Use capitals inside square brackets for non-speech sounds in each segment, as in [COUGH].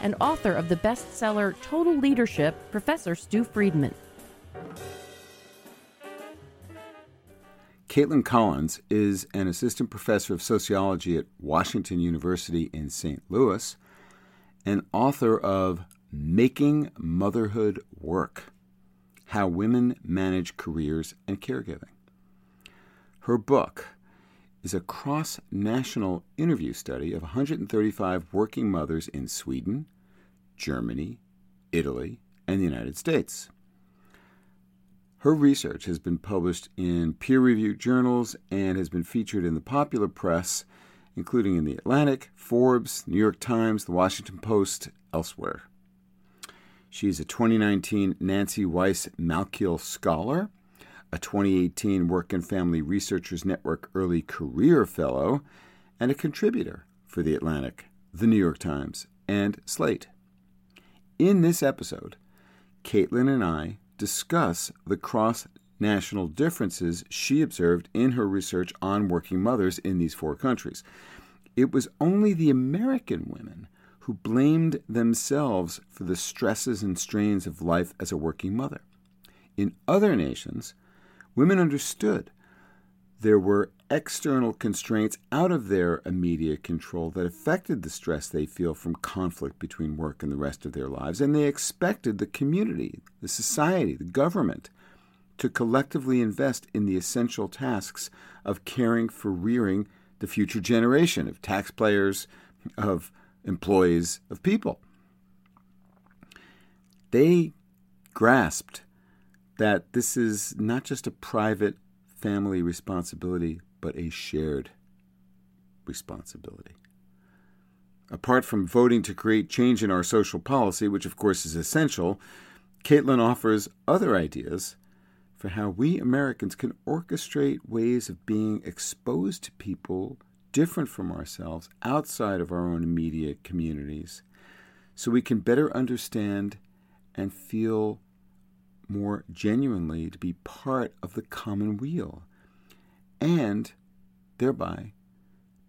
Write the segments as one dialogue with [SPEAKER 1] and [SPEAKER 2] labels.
[SPEAKER 1] and author of the bestseller Total Leadership, Professor Stew Friedman.
[SPEAKER 2] Caitlyn Collins is an assistant professor of sociology at Washington University in St. Louis and author of Making Motherhood Work How Women Manage Careers and Caregiving. Her book is a cross national interview study of 135 working mothers in Sweden, Germany, Italy, and the United States. Her research has been published in peer reviewed journals and has been featured in the popular press, including in The Atlantic, Forbes, New York Times, The Washington Post, elsewhere. She is a 2019 Nancy Weiss Malkiel Scholar, a 2018 Work and Family Researchers Network Early Career Fellow, and a contributor for The Atlantic, The New York Times, and Slate. In this episode, Caitlyn and I discuss the cross national differences she observed in her research on working mothers in these four countries. It was only the American women who blamed themselves for the stresses and strains of life as a working mother. In other nations, women understood there were external constraints out of their immediate control that affected the stress they feel from conflict between work and the rest of their lives, and they expected the community, the society, the government to collectively invest in the essential tasks of caring for rearing the future generation of taxpayers, of employees, of people. They grasped that this is not just a private family responsibility, but a shared responsibility. Apart from voting to create change in our social policy, which of course is essential, Caitlyn offers other ideas for how we Americans can orchestrate ways of being exposed to people different from ourselves outside of our own immediate communities so we can better understand and feel more genuinely to be part of the common weal and thereby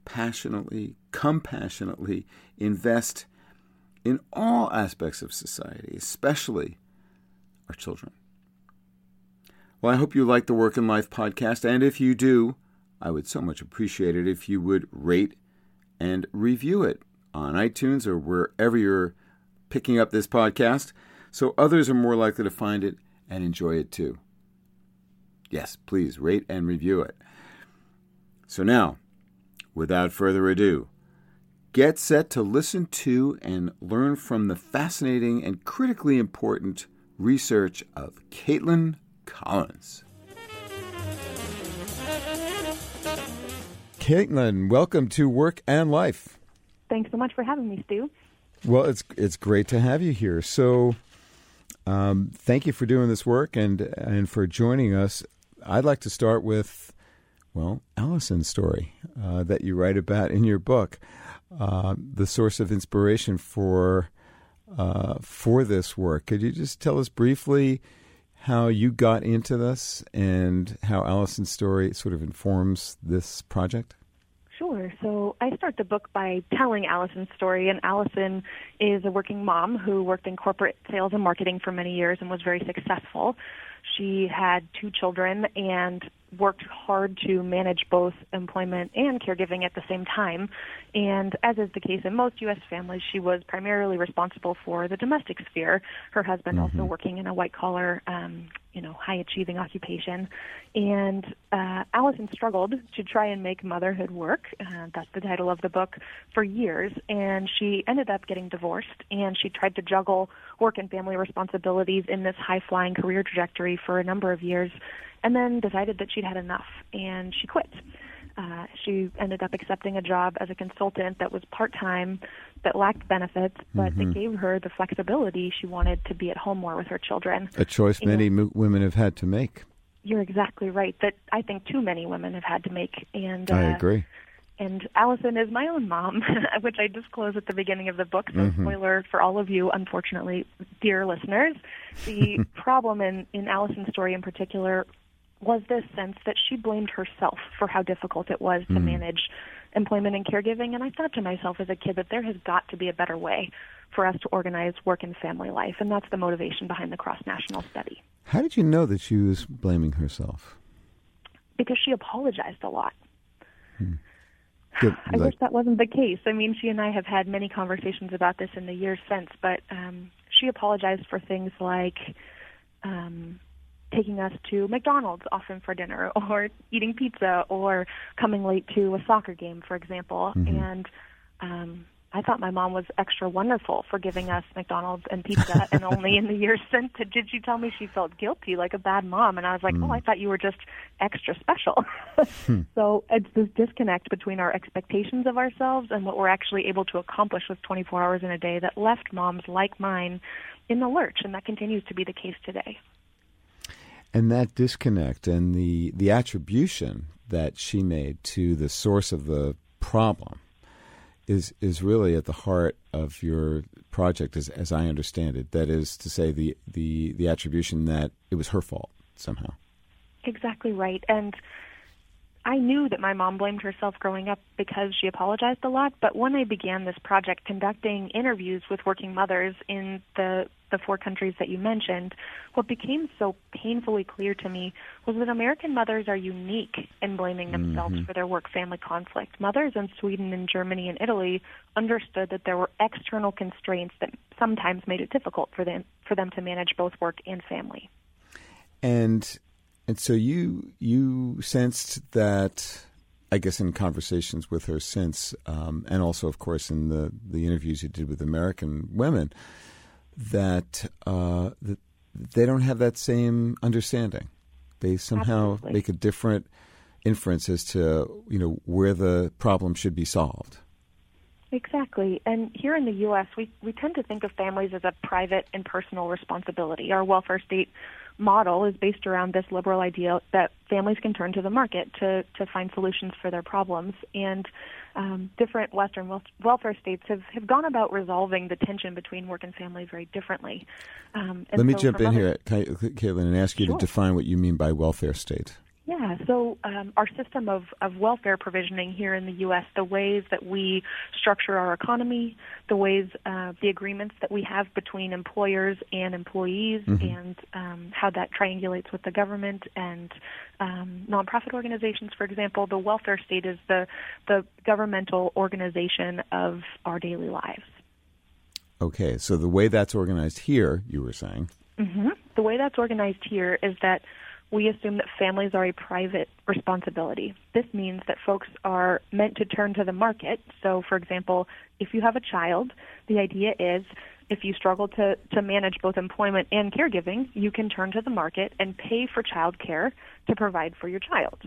[SPEAKER 2] passionately, compassionately invest in all aspects of society, especially our children. Well, I hope you like the Work and Life podcast, and if you do, I would so much appreciate it if you would rate and review it on iTunes or wherever you're picking up this podcast so others are more likely to find it and enjoy it too. Yes, please rate and review it. So now, without further ado, get set to listen to and learn from the fascinating and critically important research of Caitlyn Collins. Caitlyn, welcome to Work and Life.
[SPEAKER 3] Thanks so much for having me, Stew.
[SPEAKER 2] Well, it's it's great to have you here. So, um, thank you for doing this work and and for joining us. I'd like to start with, well, Allison's story uh, that you write about in your book, uh, the source of inspiration for uh, for this work. Could you just tell us briefly how you got into this and how Allison's story sort of informs this project?
[SPEAKER 3] Sure. So I start the book by telling Allison's story, and Allison is a working mom who worked in corporate sales and marketing for many years and was very successful. She had two children and worked hard to manage both employment and caregiving at the same time. And as is the case in most U.S. families, she was primarily responsible for the domestic sphere. Her husband mm-hmm. also working in a white collar, um, you know, high achieving occupation. And uh, Allison struggled to try and make motherhood work. Uh, that's the title of the book for years. And she ended up getting divorced, and she tried to juggle work and family responsibilities in this high flying career trajectory for a number of years and then decided that she'd had enough and she quit. Uh, she ended up accepting a job as a consultant that was part time that lacked benefits, but
[SPEAKER 2] Mm-hmm.
[SPEAKER 3] that gave her the flexibility she wanted to be at home more with her children.
[SPEAKER 2] A choice
[SPEAKER 3] And-
[SPEAKER 2] many m- women have had to make.
[SPEAKER 3] You're exactly right. That I think too many women have had to make. And uh,
[SPEAKER 2] I agree.
[SPEAKER 3] And Allison is my own mom, [LAUGHS] which I disclose at the beginning of the book. So, spoiler for all of you, unfortunately, dear listeners. The [LAUGHS] problem in, in Allison's story in particular was this sense that she blamed herself for how difficult it was to manage employment and caregiving. And I thought to myself as a kid that there has got to be a better way for us to organize work and family life. And that's the motivation behind the cross national study.
[SPEAKER 2] How did you know that she was blaming herself?
[SPEAKER 3] Because she apologized a lot. [SIGHS]
[SPEAKER 2] Good,
[SPEAKER 3] I
[SPEAKER 2] like-
[SPEAKER 3] wish that wasn't the case. I mean, she and I have had many conversations about this in the years since, but um, she apologized for things like um, taking us to McDonald's often for dinner, [LAUGHS] or eating pizza, or coming late to a soccer game, for example. Mm-hmm. And um, I thought my mom was extra wonderful for giving us McDonald's and pizza, [LAUGHS] and only in the years since did she tell me she felt guilty, like a bad mom. And I was like, oh, I mm. thought you were just extra special. Hmm. [LAUGHS] so it's this disconnect between our expectations of ourselves and what we're actually able to accomplish with 24 hours in a day that left moms like mine in the lurch, and that continues to be the case today.
[SPEAKER 2] And that disconnect and the the attribution that she made to the source of the problem is is really at the heart of your project as as I understand it that is to say the the the attribution that it was her fault somehow
[SPEAKER 3] Exactly right. And I knew that my mom blamed herself growing up because she apologized a lot, but when I began this project conducting interviews with working mothers in the the four countries that you mentioned, what became so painfully clear to me was that American mothers are unique in blaming themselves mm-hmm. for their work family conflict. Mothers in Sweden and Germany and Italy understood that there were external constraints that sometimes made it difficult for them for them to manage both work and family.
[SPEAKER 2] and and so you you sensed that I guess in conversations with her since um, and also of course in the the interviews you did with American women that uh, that they don't have that same understanding. They somehow
[SPEAKER 3] Absolutely.
[SPEAKER 2] make a different inference as to you know where the problem should be solved.
[SPEAKER 3] Exactly. And here in the U.S., we, we tend to think of families as a private and personal responsibility. Our welfare state model is based around this liberal idea that families can turn to the market to, to find solutions for their problems. And um, different Western wel- welfare states have, have gone about resolving the tension between work and family very differently. Um, and
[SPEAKER 2] Let me
[SPEAKER 3] so
[SPEAKER 2] jump in
[SPEAKER 3] mothers-
[SPEAKER 2] here, Caitlyn, and ask you
[SPEAKER 3] Sure.
[SPEAKER 2] to define what you mean by welfare state.
[SPEAKER 3] Yeah, so um, our system of, of welfare provisioning here in the U.S., the ways that we structure our economy, the ways, uh, the agreements that we have between employers and employees, and um, how that triangulates with the government and um, nonprofit organizations, for example, the welfare state is the, the governmental organization of our daily lives.
[SPEAKER 2] Okay, so the way that's organized here, you were saying,
[SPEAKER 3] hmm The way that's organized here is that we assume that families are a private responsibility. This means that folks are meant to turn to the market. So, for example, if you have a child, the idea is if you struggle to, to manage both employment and caregiving, you can turn to the market and pay for child care to provide for your child.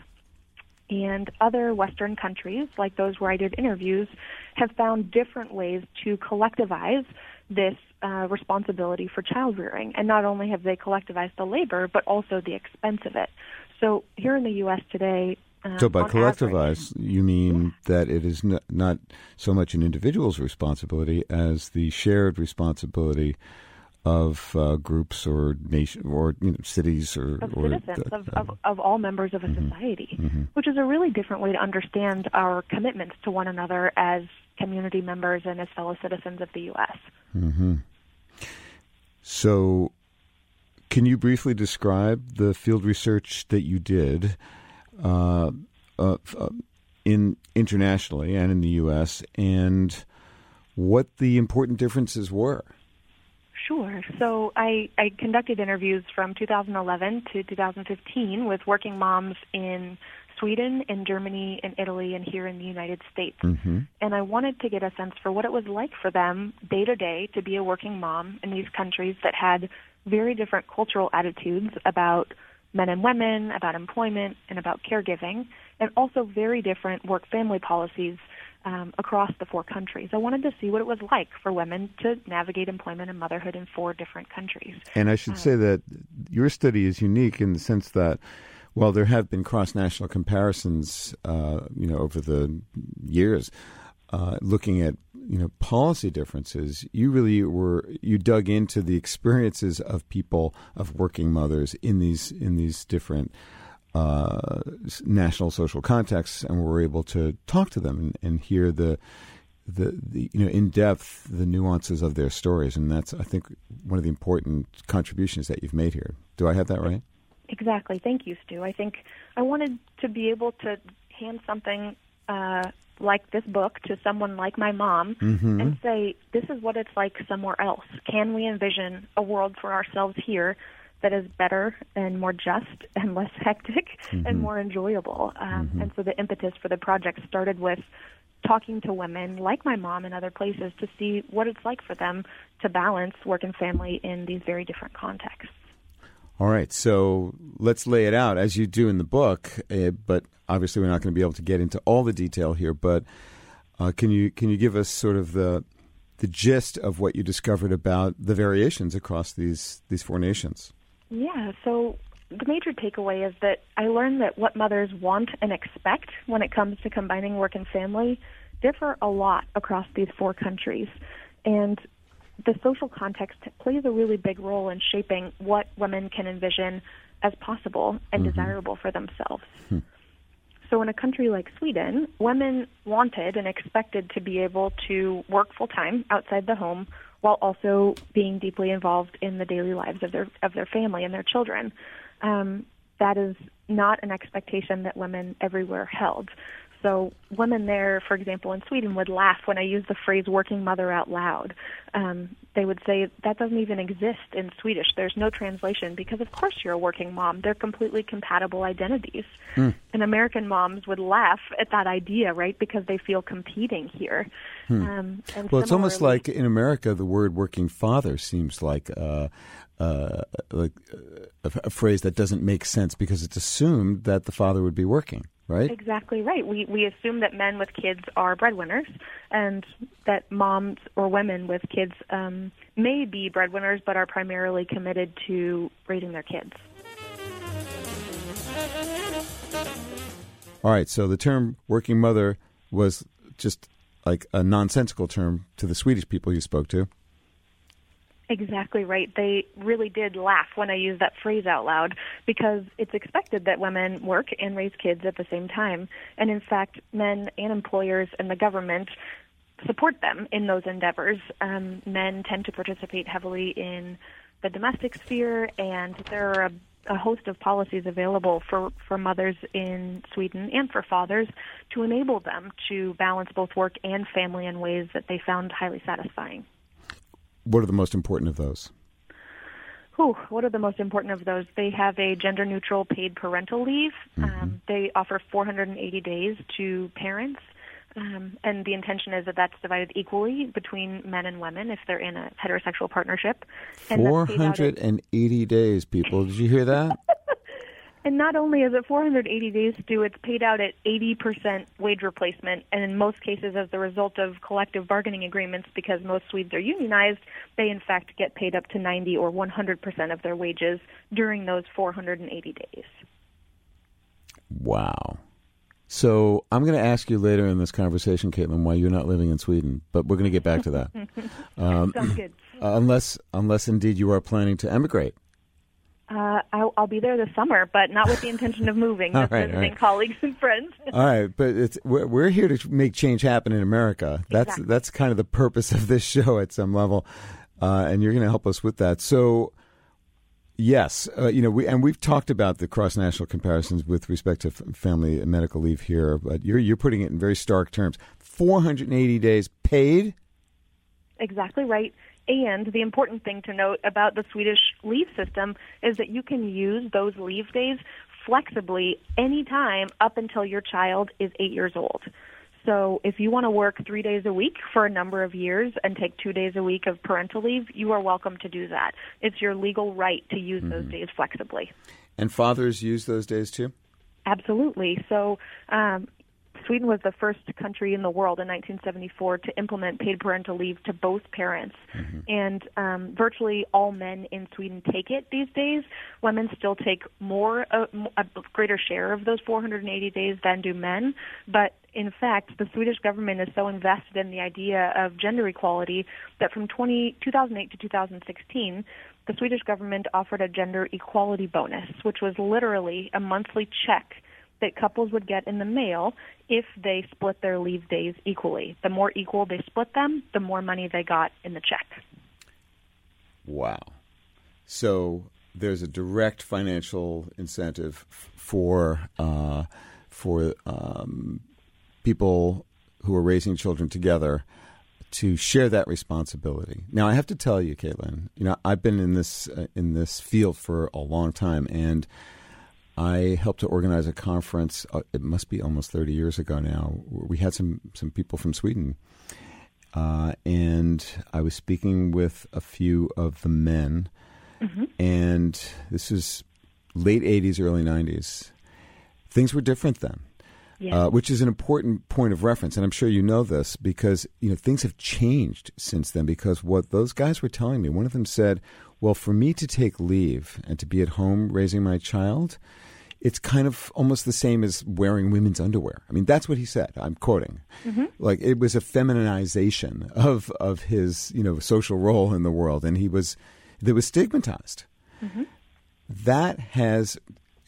[SPEAKER 3] And other Western countries, like those where I did interviews, have found different ways to collectivize this uh, responsibility for child rearing. And not only have they collectivized the labor, but also the expense of it. So here in the U.S. today, um,
[SPEAKER 2] So by
[SPEAKER 3] on average-
[SPEAKER 2] collectivize, you mean that it is n- not so much an individual's responsibility as the shared responsibility of uh, groups or nation or you know, cities or,
[SPEAKER 3] of
[SPEAKER 2] or
[SPEAKER 3] citizens,
[SPEAKER 2] uh,
[SPEAKER 3] of, of, of all members of a
[SPEAKER 2] Mm-hmm.
[SPEAKER 3] society, which is a really different way to understand our commitments to one another as community members and as fellow citizens of the U.S.
[SPEAKER 2] So, can you briefly describe the field research that you did uh, uh, uh, in internationally and in the U.S. and what the important differences were?
[SPEAKER 3] Sure. So I, I conducted interviews from 2011 to 2015 with working moms in Sweden, in Germany, in Italy, and here in the United States.
[SPEAKER 2] Mm-hmm.
[SPEAKER 3] And I wanted to get a sense for what it was like for them day to day to be a working mom in these countries that had very different cultural attitudes about men and women, about employment, and about caregiving, and also very different work family policies um, across the four countries. I wanted to see what it was like for women to navigate employment and motherhood in four different countries.
[SPEAKER 2] And I should um, say that your study is unique in the sense that. Well, there have been cross-national comparisons, uh, you know, over the years, uh, looking at you know policy differences. You really were you dug into the experiences of people of working mothers in these in these different uh, national social contexts, and we're able to talk to them and, and hear the, the, the you know in depth the nuances of their stories, and that's I think one of the important contributions that you've made here. Do I have that right?
[SPEAKER 3] Exactly. Thank you, Stew. I think I wanted to be able to hand something uh, like this book to someone like my mom
[SPEAKER 2] mm-hmm.
[SPEAKER 3] and say, "This is what it's like somewhere else. Can we envision a world for ourselves here that is better and more just and less [LAUGHS] hectic
[SPEAKER 2] mm-hmm.
[SPEAKER 3] and more enjoyable. Um,
[SPEAKER 2] mm-hmm.
[SPEAKER 3] And so the impetus for the project started with talking to women like my mom in other places to see what it's like for them to balance work and family in these very different contexts.
[SPEAKER 2] All right, so let's lay it out as you do in the book, uh, but obviously we're not going to be able to get into all the detail here. But uh, can you can you give us sort of the the gist of what you discovered about the variations across these these four nations?
[SPEAKER 3] Yeah, so the major takeaway is that I learned that what mothers want and expect when it comes to combining work and family differ a lot across these four countries. And the social context plays a really big role in shaping what women can envision as possible and
[SPEAKER 2] mm-hmm.
[SPEAKER 3] desirable for themselves.
[SPEAKER 2] Hmm.
[SPEAKER 3] So, in a country like Sweden, women wanted and expected to be able to work full time outside the home while also being deeply involved in the daily lives of their of their family and their children. Um, that is not an expectation that women everywhere held. So women there, for example, in Sweden, would laugh when I use the phrase "working mother" out loud. Um, they would say that doesn't even exist in Swedish. There's no translation because, of course, you're a working mom. They're completely compatible identities.
[SPEAKER 2] Mm.
[SPEAKER 3] And American moms would laugh at that idea, right? Because they feel competing here.
[SPEAKER 2] Hmm.
[SPEAKER 3] Um,
[SPEAKER 2] well, it's almost like in America, the word "working father" seems like. Uh, uh, like uh, a, a phrase that doesn't make sense because it's assumed that the father would be working right?
[SPEAKER 3] Exactly right. We we assume that men with kids are breadwinners, and that moms or women with kids um, may be breadwinners, but are primarily committed to raising their kids.
[SPEAKER 2] All right. So the term "working mother" was just like a nonsensical term to the Swedish people you spoke to.
[SPEAKER 3] Exactly right. They really did laugh when I used that phrase out loud because it's expected that women work and raise kids at the same time. And in fact, men and employers and the government support them in those endeavors. Um, men tend to participate heavily in the domestic sphere, and there are a, a host of policies available for, for mothers in Sweden and for fathers to enable them to balance both work and family in ways that they found highly satisfying.
[SPEAKER 2] What are the most important of those?
[SPEAKER 3] Whew, what are the most important of those? They have a gender neutral paid parental leave.
[SPEAKER 2] Mm-hmm.
[SPEAKER 3] Um, they offer 480 days to parents. Um, and the intention is that that's divided equally between men and women if they're in a heterosexual partnership.
[SPEAKER 2] 480 days, people. Did you hear that? [LAUGHS]
[SPEAKER 3] And not only is it 480 days due, it's paid out at 80% wage replacement, and in most cases as the result of collective bargaining agreements, because most Swedes are unionized, they in fact get paid up to 90 or 100% of their wages during those 480 days.
[SPEAKER 2] Wow. So I'm going to ask you later in this conversation, Caitlyn, why you're not living in Sweden, but we're going to get back to that. [LAUGHS]
[SPEAKER 3] um, Sounds good. [CLEARS THROAT]
[SPEAKER 2] unless, unless indeed you are planning to emigrate.
[SPEAKER 3] Uh, I'll, I'll, be there this summer, but not with the intention of moving. [LAUGHS] Just
[SPEAKER 2] right,
[SPEAKER 3] visiting
[SPEAKER 2] right.
[SPEAKER 3] colleagues and friends.
[SPEAKER 2] all right, but it's we're, we're, here to make change happen in America. That's
[SPEAKER 3] exactly.
[SPEAKER 2] that's kind of the purpose of this show at some level, uh, and you're going to help us with that. So, yes, uh, you know, we and we've talked about the cross national comparisons with respect to f- family and medical leave here, but you're you're putting it in very stark terms. 480 days paid.
[SPEAKER 3] Exactly right. And the important thing to note about the Swedish leave system is that you can use those leave days flexibly anytime up until your child is eight years old. So if you want to work three days a week for a number of years and take two days a week of parental leave, you are welcome to do that. It's your legal right to use mm-hmm. those days flexibly.
[SPEAKER 2] And fathers use those days too?
[SPEAKER 3] Absolutely. So um, Sweden was the first country in the world in 1974 to implement paid parental leave to both parents, mm-hmm. and um, virtually all men in Sweden take it these days. Women still take more, uh, a greater share of those 480 days than do men, but in fact, the Swedish government is so invested in the idea of gender equality that from 20, 2008 to 2016, the Swedish government offered a gender equality bonus, which was literally a monthly check that couples would get in the mail if they split their leave days equally. The more equal they split them, the more money they got in the check.
[SPEAKER 2] Wow. So there's a direct financial incentive for uh, for um, people who are raising children together to share that responsibility. Now, I have to tell you, Caitlyn, you know, I've been in this uh, in this field for a long time, and I helped to organize a conference. Uh, it must be almost thirty years ago now. We had some some people from Sweden, uh, and I was speaking with a few of the men, mm-hmm. and this is late '80s, early '90s. Things were different then. Yeah. Uh, which is an important point of reference, and I'm sure you know this because you know things have changed since then. Because what those guys were telling me, one of them said, "Well, for me to take leave and to be at home raising my child, it's kind of almost the same as wearing women's underwear." I mean, that's what he said. I'm quoting. Mm-hmm. Like it was a feminization of of his you know social role in the world, and he was that was stigmatized. Mm-hmm. That has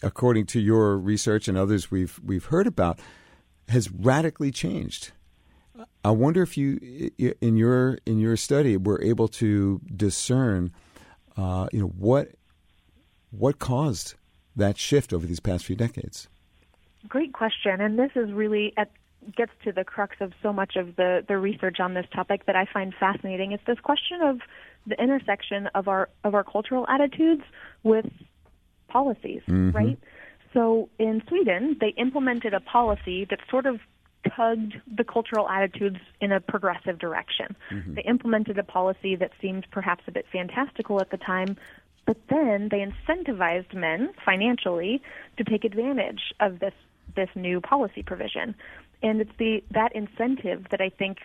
[SPEAKER 2] according to your research and others we've we've heard about, has radically changed. I wonder if you, in your in your study, were able to discern, uh, you know, what what caused that shift over these past few decades.
[SPEAKER 3] Great question, and this is really at gets to the crux of so much of the, the research on this topic that I find fascinating. It's this question of the intersection of our of our cultural attitudes with policies, mm-hmm. right? So in Sweden, they implemented a policy that sort of tugged the cultural attitudes in a progressive direction. Mm-hmm. They implemented a policy that seemed perhaps a bit fantastical at the time, but then they incentivized men financially to take advantage of this this new policy provision. And it's the that incentive that I think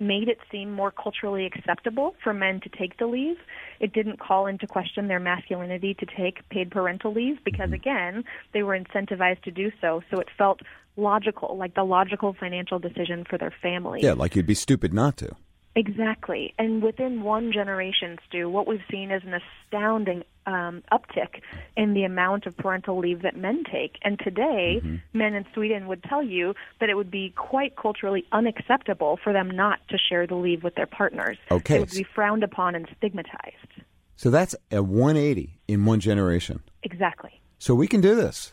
[SPEAKER 3] made it seem more culturally acceptable for men to take the leave. It didn't call into question their masculinity to take paid parental leave because, mm-hmm. again, they were incentivized to do so. So it felt logical, like the logical financial decision for their family.
[SPEAKER 2] Yeah, like you'd be stupid not to.
[SPEAKER 3] Exactly. And within one generation, Stew, what we've seen is an astounding um, uptick in the amount of parental leave that men take. And today, mm-hmm. men in Sweden would tell you that it would be quite culturally unacceptable for them not to share the leave with their partners.
[SPEAKER 2] Okay.
[SPEAKER 3] It would be frowned upon and stigmatized.
[SPEAKER 2] So that's a 180 in one generation.
[SPEAKER 3] Exactly.
[SPEAKER 2] So we can do this.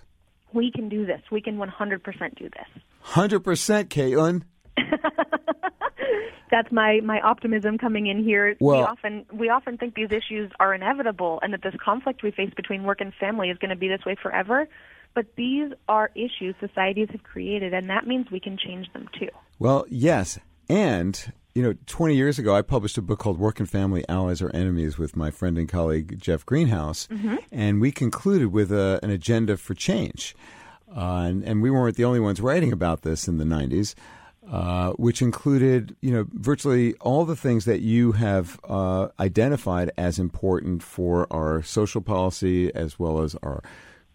[SPEAKER 3] We can do this. We can 100% do this.
[SPEAKER 2] 100%, Caitlyn. [LAUGHS]
[SPEAKER 3] that's my my optimism coming in here. Well, we often we often think these issues are inevitable and that this conflict we face between work and family is going to be this way forever. But these are issues societies have created, and that means we can change them too.
[SPEAKER 2] Well, yes, and you know, 20 years ago, I published a book called Work and Family Allies or Enemies with my friend and colleague Jeff Greenhaus. Mm-hmm. And we concluded with a, an agenda for change. Uh, and, and, we weren't the only ones writing about this in the 90s. Uh, which included, you know, virtually all the things that you have uh, identified as important for our social policy as well as our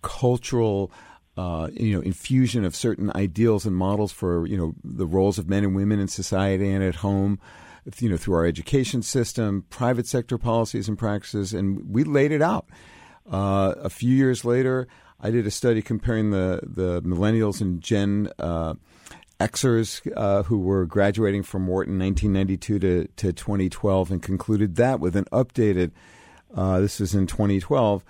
[SPEAKER 2] cultural, uh, you know, infusion of certain ideals and models for, you know, the roles of men and women in society and at home, you know, through our education system, private sector policies and practices, and we laid it out. Uh, a few years later, I did a study comparing the the millennials and Gen uh, Xers uh, who were graduating from Wharton 1992 to, to 2012 and concluded that with an updated, uh, this was in 2012,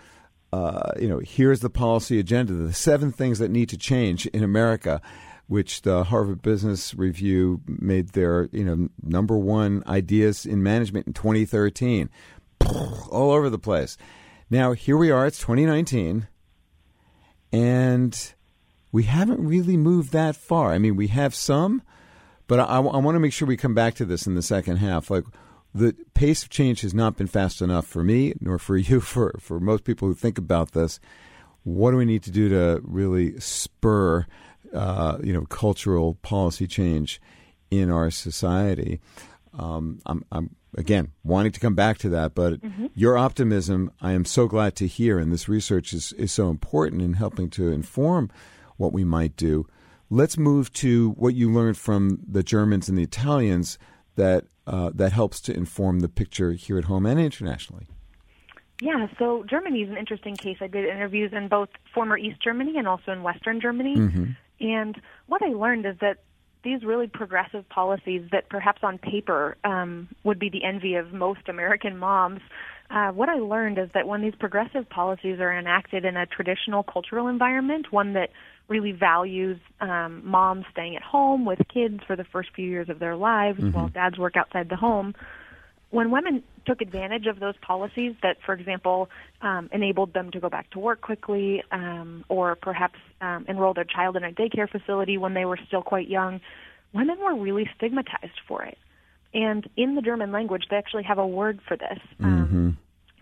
[SPEAKER 2] uh, you know, here's the policy agenda, the seven things that need to change in America, which the Harvard Business Review made their, you know, number one ideas in management in 2013, all over the place. Now, here we are, it's 2019, and we haven't really moved that far. I mean, we have some, but I, I want to make sure we come back to this in the second half. Like the pace of change has not been fast enough for me, nor for [LAUGHS] you, for for most people who think about this. What do we need to do to really spur uh, you know, cultural policy change in our society. Um, I'm, I'm again wanting to come back to that, but mm-hmm. your optimism, I am so glad to hear, and this research is, is so important in helping to inform what we might do. Let's move to what you learned from the Germans and the Italians that uh, that helps to inform the picture here at home and internationally.
[SPEAKER 3] Yeah, so Germany is an interesting case. I did interviews in both former East Germany and also in Western Germany. Mm-hmm. And what I learned is that these really progressive policies that perhaps on paper um, would be the envy of most American moms. Uh, what I learned is that when these progressive policies are enacted in a traditional cultural environment, one that really values um, moms staying at home with kids for the first few years of their lives mm-hmm. while dads work outside the home, when women took advantage of those policies that, for example, um, enabled them to go back to work quickly um, or perhaps um, enroll their child in a daycare facility when they were still quite young, women were really stigmatized for it. And in the German language, they actually have a word for this. Um, mm-hmm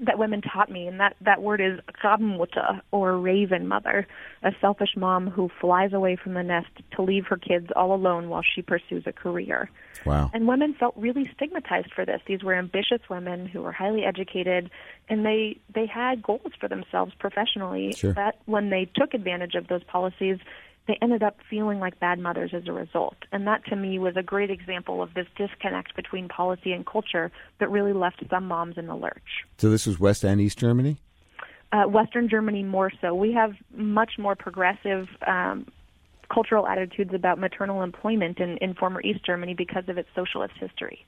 [SPEAKER 3] that women taught me, and that, that word is Rabenmutter, or raven mother, a selfish mom who flies away from the nest to leave her kids all alone while she pursues a career.
[SPEAKER 2] Wow.
[SPEAKER 3] And women felt really stigmatized for this. These were ambitious women who were highly educated, and they, they had goals for themselves professionally
[SPEAKER 2] sure.
[SPEAKER 3] that when they took advantage of those policies, they ended up feeling like bad mothers as a result. And that to me was a great example of this disconnect between policy and culture that really left some moms in the lurch.
[SPEAKER 2] So this was West and East Germany?
[SPEAKER 3] Uh, Western Germany more so. We have much more progressive um, cultural attitudes about maternal employment in, in former East Germany because of its socialist history.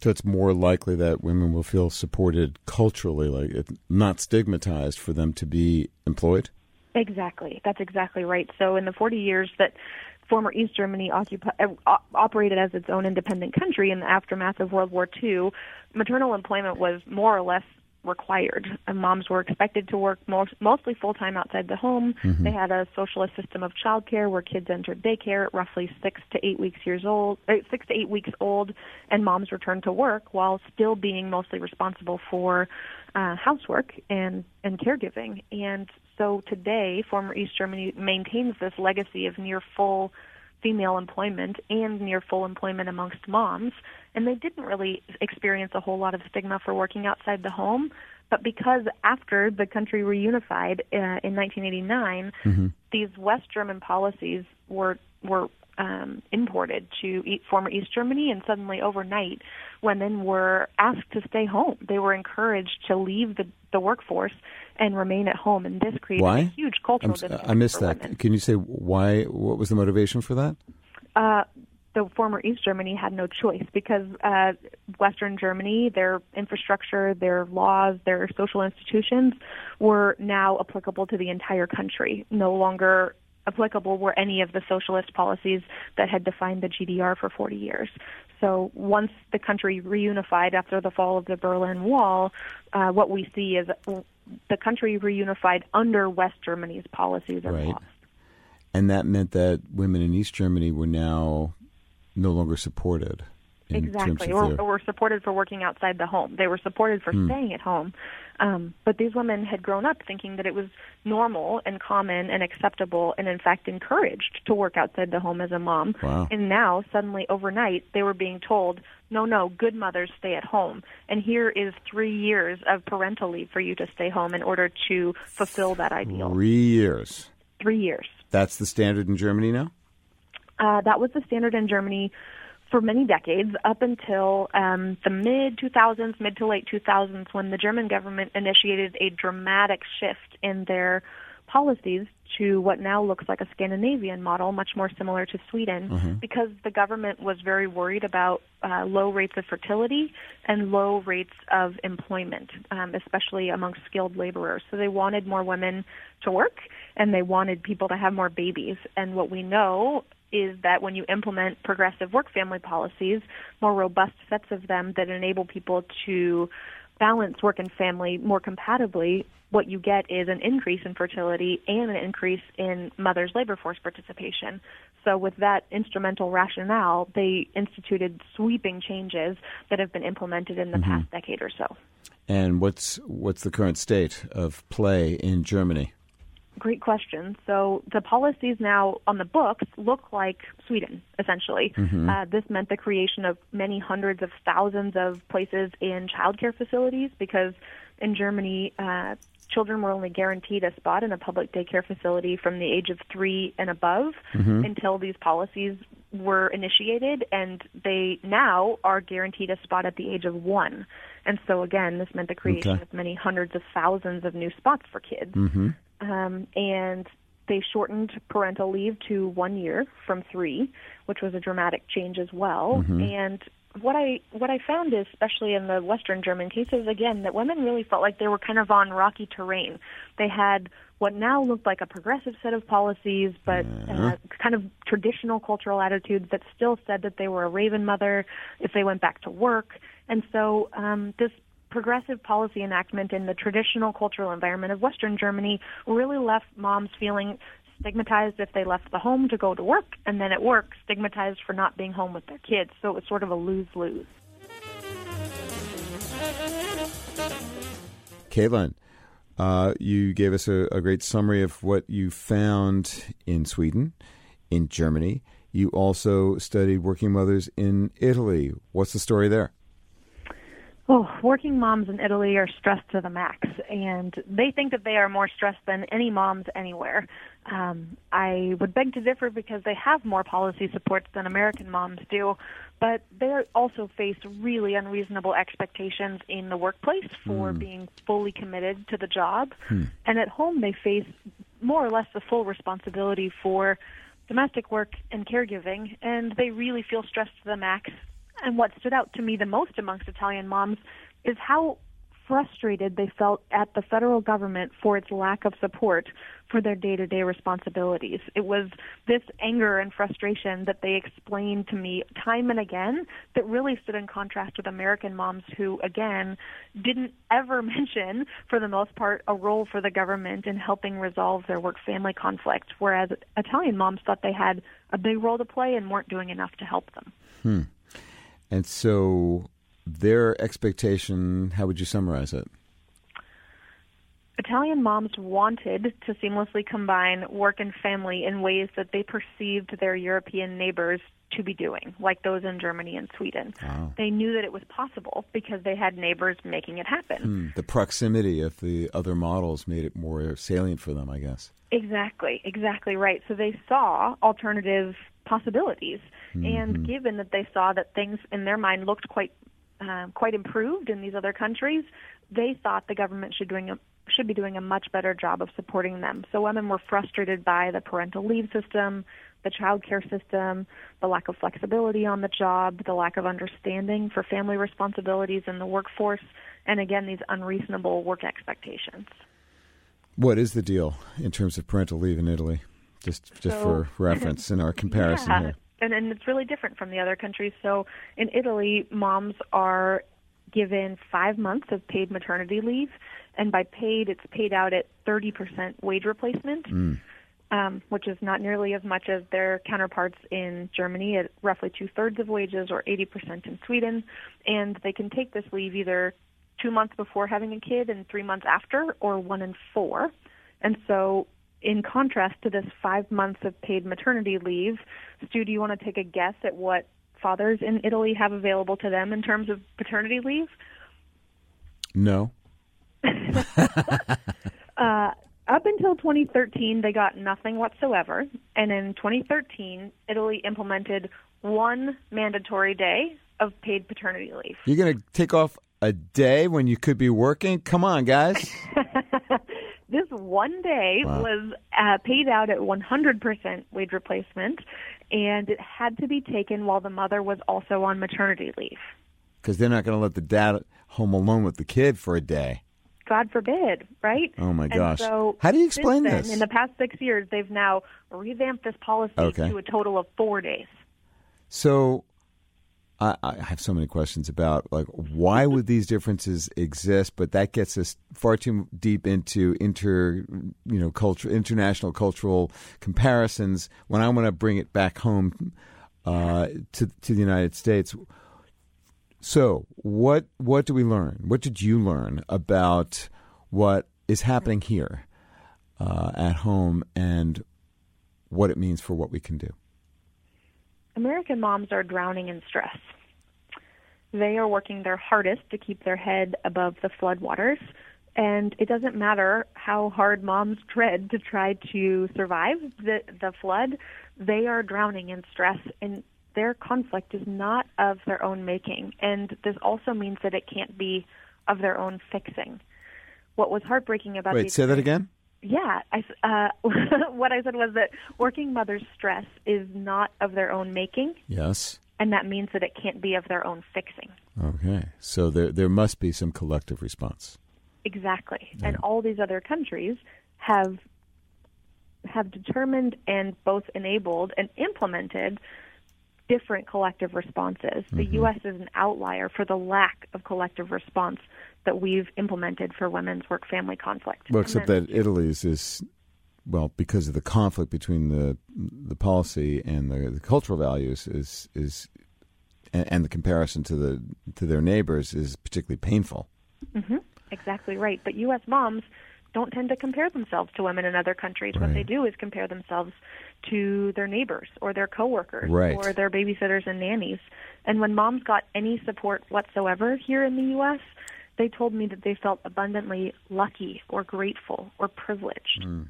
[SPEAKER 2] So it's more likely that women will feel supported culturally, like not stigmatized for them to be employed?
[SPEAKER 3] Exactly. That's exactly right. So in the 40 years that former East Germany occupi- uh, operated as its own independent country in the aftermath of World War II, maternal employment was more or less required. And moms were expected to work most, mostly full time outside the home. Mm-hmm. They had a socialist system of childcare where kids entered daycare at roughly six to eight weeks years old, uh, six to eight weeks old, and moms returned to work while still being mostly responsible for uh, housework and and caregiving. And so today, former East Germany maintains this legacy of near full female employment and near full employment amongst moms. And they didn't really experience a whole lot of stigma for working outside the home. But because after the country reunified uh, in 1989, mm-hmm. these West German policies were were um, imported to former East Germany, and suddenly overnight, women were asked to stay home. They were encouraged to leave the, the workforce and remain at home, and this created
[SPEAKER 2] why?
[SPEAKER 3] a huge cultural
[SPEAKER 2] I'm, I missed that.
[SPEAKER 3] Women.
[SPEAKER 2] Can you say why? What was the motivation for that?
[SPEAKER 3] Uh, the former East Germany had no choice because uh, Western Germany, their infrastructure, their laws, their social institutions were now applicable to the entire country. No longer applicable were any of the socialist policies that had defined the GDR for 40 years. So once the country reunified after the fall of the Berlin Wall, uh, what we see is the country reunified under West Germany's policies and
[SPEAKER 2] right.
[SPEAKER 3] laws.
[SPEAKER 2] And that meant that women in East Germany were now no longer supported.
[SPEAKER 3] Exactly, or,
[SPEAKER 2] their...
[SPEAKER 3] or were supported for working outside the home. They were supported for hmm. staying at home. Um, but these women had grown up thinking that it was normal and common and acceptable and, in fact, encouraged to work outside the home as a mom.
[SPEAKER 2] Wow.
[SPEAKER 3] And now, suddenly, overnight, they were being told, no, no, good mothers stay at home. And here is three years of parental leave for you to stay home in order to fulfill that ideal.
[SPEAKER 2] Three years.
[SPEAKER 3] Three years.
[SPEAKER 2] That's the standard in Germany now?
[SPEAKER 3] Uh, that was the standard in Germany for many decades, up until um, the mid 2000s, mid to late 2000s, when the German government initiated a dramatic shift in their policies to what now looks like a Scandinavian model, much more similar to Sweden, mm-hmm. because the government was very worried about uh, low rates of fertility and low rates of employment, um, especially among skilled laborers. So they wanted more women to work and they wanted people to have more babies. And what we know is that when you implement progressive work family policies, more robust sets of them that enable people to balance work and family more compatibly, what you get is an increase in fertility and an increase in mothers' labor force participation. So, with that instrumental rationale, they instituted sweeping changes that have been implemented in the mm-hmm. past decade or so.
[SPEAKER 2] And what's what's the current state of play in Germany?
[SPEAKER 3] Great question. So the policies now on the books look like Sweden, essentially.
[SPEAKER 2] Mm-hmm.
[SPEAKER 3] Uh, this meant the creation of many hundreds of thousands of places in childcare facilities because in Germany, uh, children were only guaranteed a spot in a public daycare facility from the age of three and above
[SPEAKER 2] Mm-hmm.
[SPEAKER 3] until these policies were initiated, and they now are guaranteed a spot at the age of one. And so, again, this meant the creation
[SPEAKER 2] Okay.
[SPEAKER 3] of many hundreds of thousands of new spots for kids.
[SPEAKER 2] Mm-hmm.
[SPEAKER 3] Um, and they shortened parental leave to one year from three, which was a dramatic change as well.
[SPEAKER 2] Mm-hmm.
[SPEAKER 3] And what I what I found is, especially in the Western German cases, again, that women really felt like they were kind of on rocky terrain. They had what now looked like a progressive set of policies, but uh, kind of traditional cultural attitudes that still said that they were a raven mother if they went back to work. And so um, this progressive policy enactment in the traditional cultural environment of Western Germany really left moms feeling stigmatized if they left the home to go to work, and then at work, stigmatized for not being home with their kids. So it was sort of a lose lose.
[SPEAKER 2] Caitlyn, uh, you gave us a, a great summary of what you found in Sweden, in Germany. You also studied working mothers in Italy. What's the story there?
[SPEAKER 3] Oh, working moms in Italy are stressed to the max, and they think that they are more stressed than any moms anywhere. Um, I would beg to differ because they have more policy supports than American moms do, but they also face really unreasonable expectations in the workplace for being fully committed to the job. And at home, they face more or less the full responsibility for domestic work and caregiving, and they really feel stressed to the max and what stood out to me the most amongst Italian moms is how frustrated they felt at the federal government for its lack of support for their day-to-day responsibilities. It was this anger and frustration that they explained to me time and again that really stood in contrast with American moms who again didn't ever [LAUGHS] mention for the most part a role for the government in helping resolve their work family conflict whereas Italian moms thought they had a big role to play and weren't doing enough to help them. Hmm.
[SPEAKER 2] And so, their expectation, how would you summarize it?
[SPEAKER 3] Italian moms wanted to seamlessly combine work and family in ways that they perceived their European neighbors to be doing, like those in Germany and Sweden.
[SPEAKER 2] Wow.
[SPEAKER 3] They knew that it was possible because they had neighbors making it happen.
[SPEAKER 2] Hmm, The proximity of the other models made it more salient for them, I guess.
[SPEAKER 3] Exactly, exactly right. So they saw alternative possibilities, and given that they saw that things in their mind looked quite uh, quite improved in these other countries, they thought the government should doing a should be doing a much better job of supporting them. So women were frustrated by the parental leave system, the child care system, the lack of flexibility on the job, the lack of understanding for family responsibilities in the workforce, and again these unreasonable work expectations.
[SPEAKER 2] What is the deal in terms of parental leave in Italy? Just, just
[SPEAKER 3] So-
[SPEAKER 2] for [LAUGHS] reference in our comparison
[SPEAKER 3] yeah.
[SPEAKER 2] here.
[SPEAKER 3] And, and it's really different from the other countries. So in Italy, moms are given five months of paid maternity leave, and by paid, it's paid out at 30% wage replacement, um, which is not nearly as much as their counterparts in Germany at roughly two thirds of wages or 80% in Sweden. And they can take this leave either two months before having a kid and three months after, or one and four. And so, in contrast to this five months of paid maternity leave, Stew, do you want to take a guess at what fathers in Italy have available to them in terms of paternity leave?
[SPEAKER 2] No. [LAUGHS]
[SPEAKER 3] Uh, up until 2013, they got nothing whatsoever. And in 2013, Italy implemented one mandatory day of paid paternity leave.
[SPEAKER 2] You're going to take off a day when you could be working? Come on, guys. [LAUGHS]
[SPEAKER 3] This one day
[SPEAKER 2] Wow.
[SPEAKER 3] was uh, paid out at 100% wage replacement, and it had to be taken while the mother was also on maternity leave.
[SPEAKER 2] Because they're not going to let the dad home alone with the kid for a day.
[SPEAKER 3] God forbid, right?
[SPEAKER 2] Oh, my
[SPEAKER 3] And
[SPEAKER 2] gosh.
[SPEAKER 3] so
[SPEAKER 2] How do you explain
[SPEAKER 3] then,
[SPEAKER 2] this?
[SPEAKER 3] In the past six years, they've now revamped this policy
[SPEAKER 2] Okay.
[SPEAKER 3] to a total of four days.
[SPEAKER 2] So I, I have so many questions about like why would these differences exist, but that gets us far too deep into inter you know culture international cultural comparisons. When I want to bring it back home uh, to to the United States. So what what do we learn? What did you learn about what is happening here? uh, at home and what it means for what we can do?
[SPEAKER 3] American moms are drowning in stress. They are working their hardest to keep their head above the floodwaters, and it doesn't matter how hard moms tread to try to survive the the flood. They are drowning in stress, and their conflict is not of their own making. And this also means that it can't be of their own fixing. What was heartbreaking about
[SPEAKER 2] wait, say that again.
[SPEAKER 3] Yeah, I, uh, [LAUGHS] what I said was that working mothers' stress is not of their own making.
[SPEAKER 2] Yes.
[SPEAKER 3] And that means that it can't be of their own fixing.
[SPEAKER 2] Okay, so there there must be some collective response.
[SPEAKER 3] Exactly, yeah. and all these other countries have have determined and both enabled and implemented different collective responses. Mm-hmm. The U.S. is an outlier for the lack of collective response that we've implemented for women's work family conflict.
[SPEAKER 2] Well, except then, that Italy's is well because of the conflict between the the policy and the, the cultural values is is and, and, the comparison to the to their neighbors is particularly painful.
[SPEAKER 3] Mm-hmm. Exactly right. But U.S. moms don't tend to compare themselves to women in other countries. Right. What they do is compare themselves to their neighbors or their coworkers
[SPEAKER 2] right.
[SPEAKER 3] or their babysitters and nannies. And when moms got any support whatsoever here in the U.S., they told me that they felt abundantly lucky or grateful or privileged. Mm.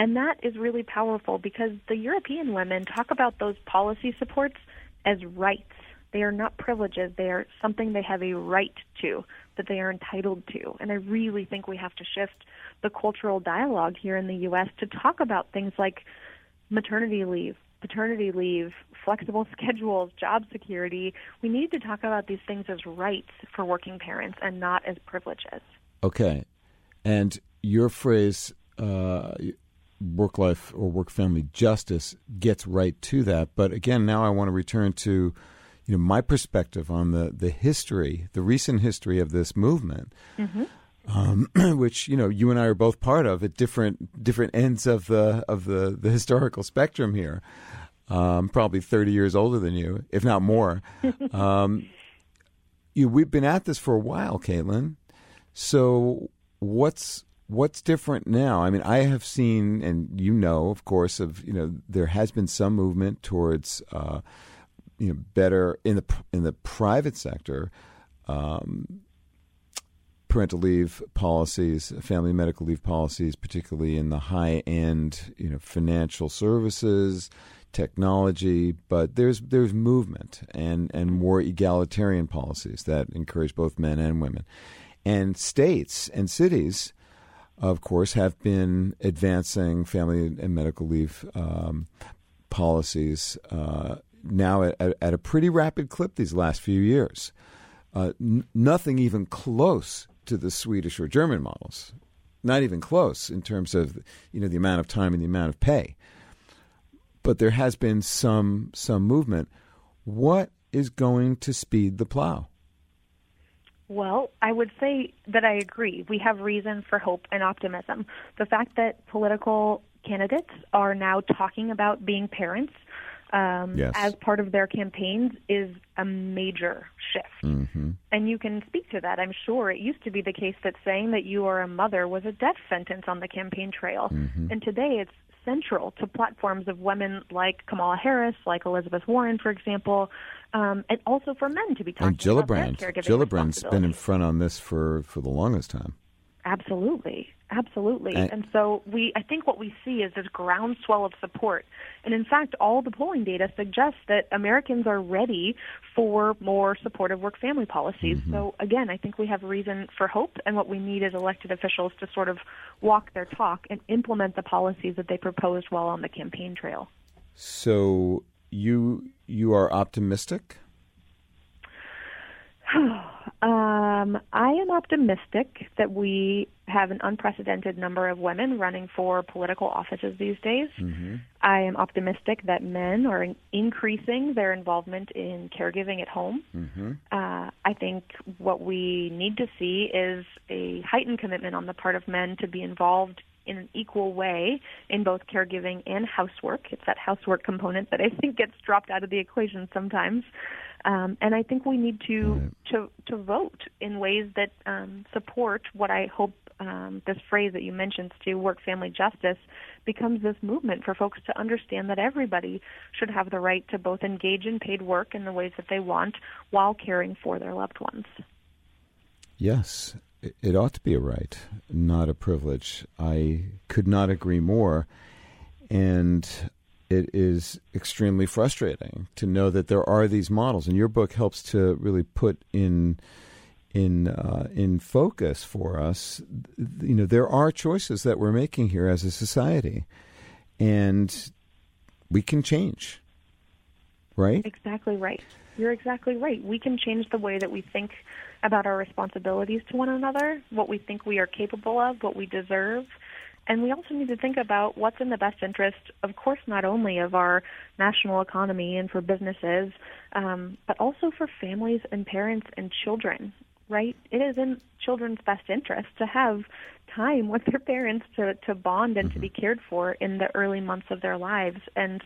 [SPEAKER 3] And that is really powerful because the European women talk about those policy supports as rights. They are not privileges, they are something they have a right to, that they are entitled to. And I really think we have to shift the cultural dialogue here in the U.S. to talk about things like maternity leave, paternity leave, flexible [LAUGHS] schedules, job security. We need to talk about these things as rights for working parents and not as privileges.
[SPEAKER 2] Okay. And your phrase, uh, work life or work family justice, gets right to that. But again, now I want to return to you know my perspective on the, the history, the recent history of this movement. Mm-hmm um, [CLEARS THROAT] which you know you and I are both part of at different different ends of the of the the historical spectrum here. Um, probably thirty years older than you, if not more. [LAUGHS] um, you, we've been at this for a while, Caitlyn. So what's what's different now? I mean, I have seen, and you know, of course, of you know, there has been some movement towards uh, you know better in the in the private sector. Um, parental leave policies, family medical leave policies, particularly in the high end, you know, financial services, technology. But there's there's movement and and more egalitarian policies that encourage both men and women, and states and cities. Of course, have been advancing family and medical leave um, policies uh, now at, at, a pretty rapid clip these last few years. Uh, n- nothing even close to the Swedish or German models. Not even close in terms of you know the amount of time and the amount of pay. But there has been some some movement. What is going to speed the plow?
[SPEAKER 3] Well, I would say that I agree. We have reason for hope and optimism. The fact that political candidates are now talking about being parents um, yes. as part of their campaigns is a major shift. Mm-hmm. And you can speak to that. I'm sure it used to be the case that saying that you are a mother was a death sentence on the campaign trail. Mm-hmm. And today it's central to platforms of women like Kamala Harris, like Elizabeth Warren, for example, um, and also for men to be talking
[SPEAKER 2] and Gillibrand. about Gillibrand's been in front on this for, for the longest time.
[SPEAKER 3] Absolutely. Absolutely. And, and, so we I think what we see is this groundswell of support. And in fact, all the polling data suggests that Americans are ready for more supportive work family policies. Mm-hmm. So again, I think we have reason for hope and what we need is elected officials to sort of walk their talk and implement the policies that they proposed while on the campaign trail.
[SPEAKER 2] So you you are optimistic? [SIGHS] [SIGHS]
[SPEAKER 3] um, I am optimistic that we have an unprecedented number of women running for political offices these days. Mm-hmm. I am optimistic that men are increasing their involvement in caregiving at home. Mm-hmm. Uh, I think what we need to see is a heightened commitment on the part of men to be involved in an equal way in both caregiving and housework. It's that housework component that I think gets dropped out of the equation sometimes. Um, and I think we need to, right. to to vote in ways that um, support what I hope um, this phrase that you mentioned, Stew, work family justice, becomes this movement for folks to understand that everybody should have the right to both engage in paid work in the ways that they want while caring for their loved ones.
[SPEAKER 2] Yes, it ought to be a right, not a privilege. I could not agree more. And it is extremely frustrating to know that there are these models. And your book helps to really put in in uh, in focus for us. You know, there are choices that we're making here as a society, and we can change. Right?
[SPEAKER 3] Exactly right. You're exactly right. We can change the way that we think about our responsibilities to one another, what we think we are capable of, what we deserve. And we also need to think about what's in the best interest, of course, not only of our national economy and for businesses, um, but also for families and parents and children right? It is in children's best interest to have time with their parents to, to bond and to be mm-hmm. cared for in the early months of their lives. And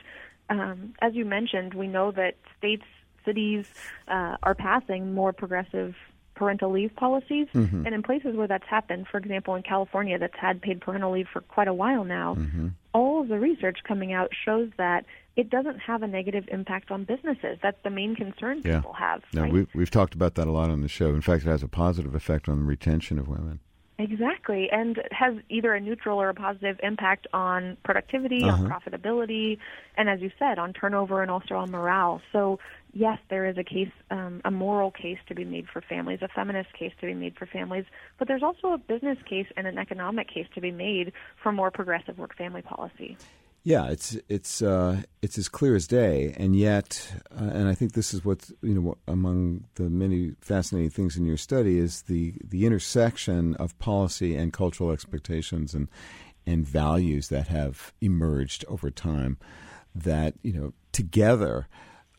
[SPEAKER 3] um, as you mentioned, we know that states, cities uh, are passing more progressive parental leave policies. Mm-hmm. And in places where that's happened, for example, in California, that's had paid parental leave for quite a while now, mm-hmm. all of the research coming out shows that it doesn't have a negative impact on businesses. That's the main concern yeah. people have.
[SPEAKER 2] Yeah, right? we, we've talked about that a lot on the show. In fact, it has a positive effect on the retention of women.
[SPEAKER 3] Exactly, and it has either a neutral or a positive impact on productivity, uh-huh. on profitability, and as you said, on turnover and also on morale. So, yes, there is a case, um, a moral case to be made for families, a feminist case to be made for families, but there's also a business case and an economic case to be made for more progressive work-family policy.
[SPEAKER 2] Yeah, it's it's uh, it's as clear as day, and yet, uh, and I think this is what's you know among the many fascinating things in your study is the the intersection of policy and cultural expectations and and values that have emerged over time that you know together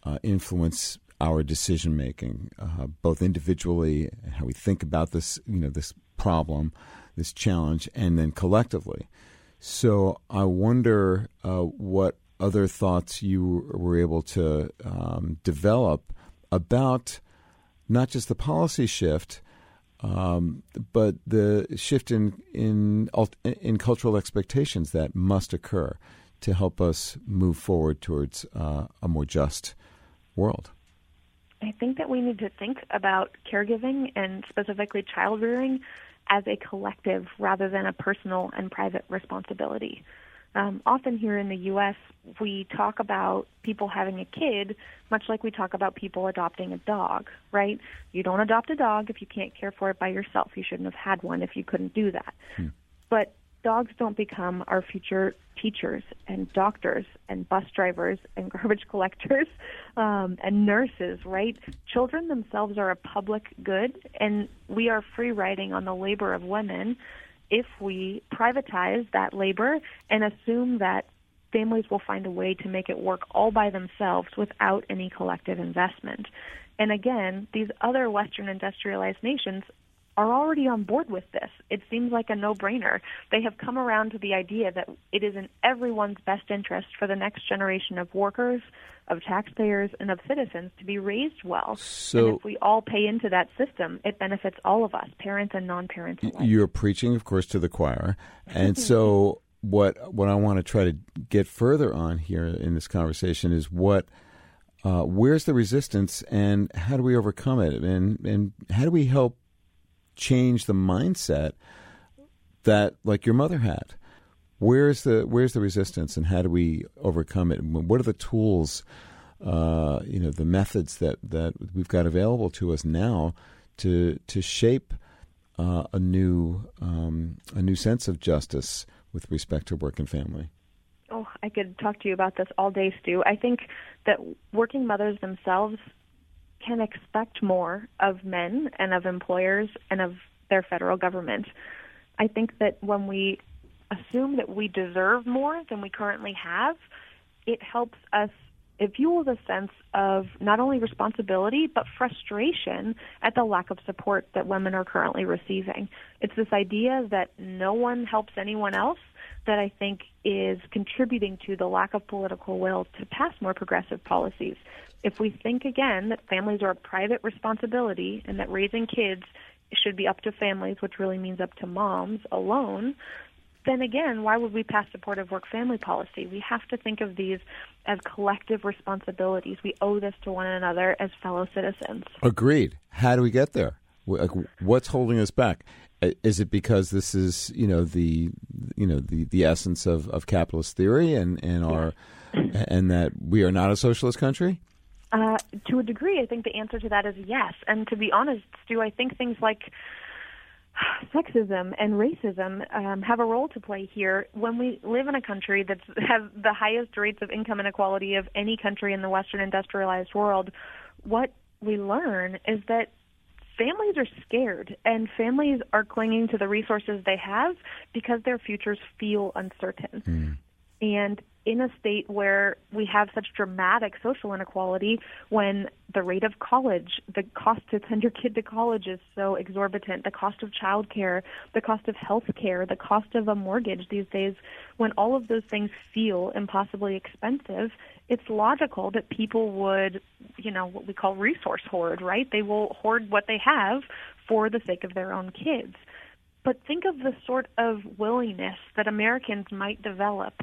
[SPEAKER 2] uh, influence our decision making, uh, both individually, how we think about this you know this problem, this challenge, and then collectively. So I wonder uh, what other thoughts you were able to um, develop about not just the policy shift, um, but the shift in in in cultural expectations that must occur to help us move forward towards uh, a more just world.
[SPEAKER 3] I think that we need to think about caregiving and specifically child rearing as a collective rather than a personal and private responsibility. Um, often here in the U.S., we talk about people having a kid much like we talk about people adopting a dog, right? You don't adopt a dog if you can't care for it by yourself. You shouldn't have had one if you couldn't do that. Hmm. But dogs don't become our future teachers and doctors and bus drivers and [LAUGHS] garbage collectors um, and nurses, right? Children themselves are a public good, and we are free riding on the labor of women if we privatize that labor and assume that families will find a way to make it work all by themselves without any collective investment. And again, these other Western industrialized nations are already on board with this. It seems like a no-brainer. They have come around to the idea that it is in everyone's best interest for the next generation of workers, of taxpayers, and of citizens to be raised well. So, and if we all pay into that system, it benefits all of us, parents and non-parents alike.
[SPEAKER 2] You're preaching, of course, to the choir, and [LAUGHS] so what what I want to try to get further on here in this conversation is what. Uh, where's the resistance, and how do we overcome it, and and how do we help change the mindset that like your mother had. Where's the where's the resistance and how do we overcome it? What are the tools uh, you know the methods that that we've got available to us now to to shape uh, a new um, a new sense of justice with respect to work and family?
[SPEAKER 3] Oh i could talk to you about this all day Stew. I think that working mothers themselves can expect more of men and of employers and of their federal government. I think that when we assume that we deserve more than we currently have, it helps us it fuels a sense of not only responsibility but frustration at the lack of support that women are currently receiving. It's this idea that no one helps anyone else that I think is contributing to the lack of political will to pass more progressive policies if we think again that families are a private responsibility and that raising kids should be up to families, which really means up to moms alone, then again, why would we pass supportive work family policy? We have to think of these as collective responsibilities. We owe this to one another as fellow citizens.
[SPEAKER 2] Agreed. How do we get there? What's holding us back? Is it because this is, you know, the, you know, the, the essence of, of capitalist theory and, and our, and that we are not a socialist country?
[SPEAKER 3] Uh, to a degree, I think the answer to that is yes. And to be honest, Stew, I think things like [SIGHS] sexism and racism um, have a role to play here. When we live in a country that [LAUGHS] has the highest rates of income inequality of any country in the Western industrialized world, what we learn is that families are scared and families are clinging to the resources they have because their futures feel uncertain. Mm. And in a state where we have such dramatic social inequality when the rate of college, the cost to send your kid to college is so exorbitant, the cost of childcare, the cost of health care, the cost of a mortgage these days, when all of those things feel impossibly expensive, it's logical that people would, you know, what we call resource hoard, right? They will hoard what they have for the sake of their own kids. But think of the sort of willingness that Americans might develop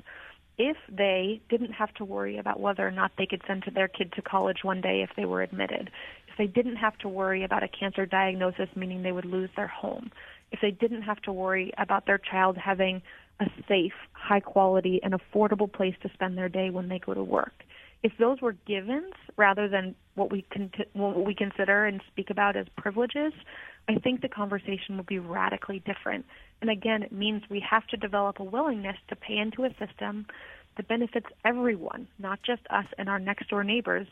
[SPEAKER 3] if they didn't have to worry about whether or not they could send to their kid to college one day if they were admitted, if they didn't have to worry about a cancer diagnosis meaning they would lose their home, if they didn't have to worry about their child having a safe, high quality, and affordable place to spend their day when they go to work. If those were givens rather than what we con- what we consider and speak about as privileges, I think the conversation would be radically different. And again, it means we have to develop a willingness to pay into a system that benefits everyone, not just us and our next door neighbors,